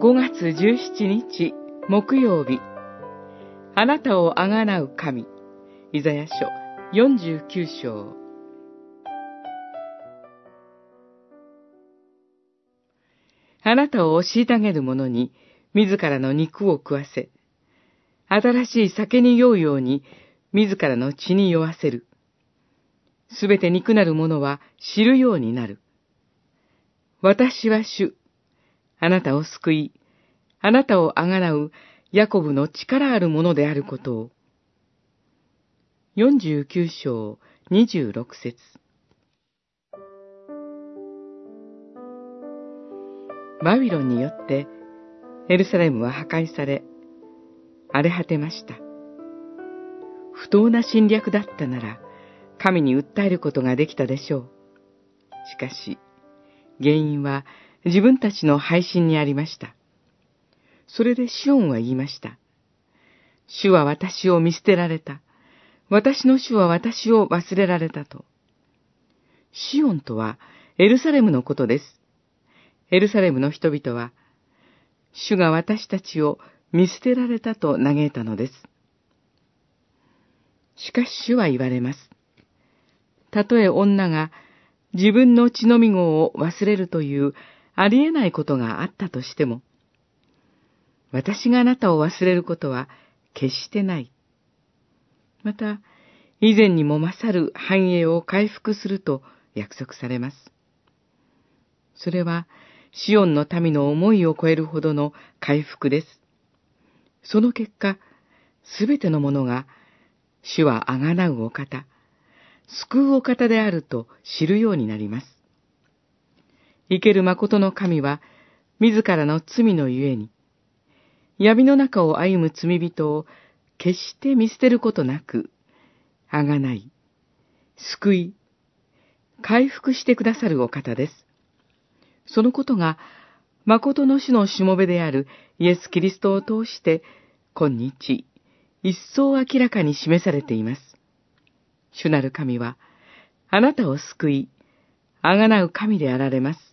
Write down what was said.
5月17日木曜日あなたをあがなう神イザヤ書49章あなたを虐げる者に自らの肉を食わせ、新しい酒に酔うように自らの血に酔わせる。すべて憎なる者は知るようになる。私は主。あなたを救い、あなたをあがなうヤコブの力あるものであることを。49章26節バビロンによってエルサレムは破壊され、荒れ果てました。不当な侵略だったなら、神に訴えることができたでしょう。しかし、原因は自分たちの配信にありました。それでシオンは言いました。主は私を見捨てられた。私の主は私を忘れられたと。シオンとはエルサレムのことです。エルサレムの人々は、主が私たちを見捨てられたと嘆いたのです。しかし主は言われます。たとえ女が自分の血のみ子を忘れるというありえないことがあったとしても、私があなたを忘れることは決してない。また、以前にも勝る繁栄を回復すると約束されます。それは、シオンの民の思いを超えるほどの回復です。その結果、すべてのものが、主はあがなうお方、救うお方であると知るようになります。生ける誠の神は、自らの罪のゆえに、闇の中を歩む罪人を決して見捨てることなく、あがない、救い、回復してくださるお方です。そのことが、誠の主のしもべであるイエス・キリストを通して、今日、一層明らかに示されています。主なる神は、あなたを救い、あがなう神であられます。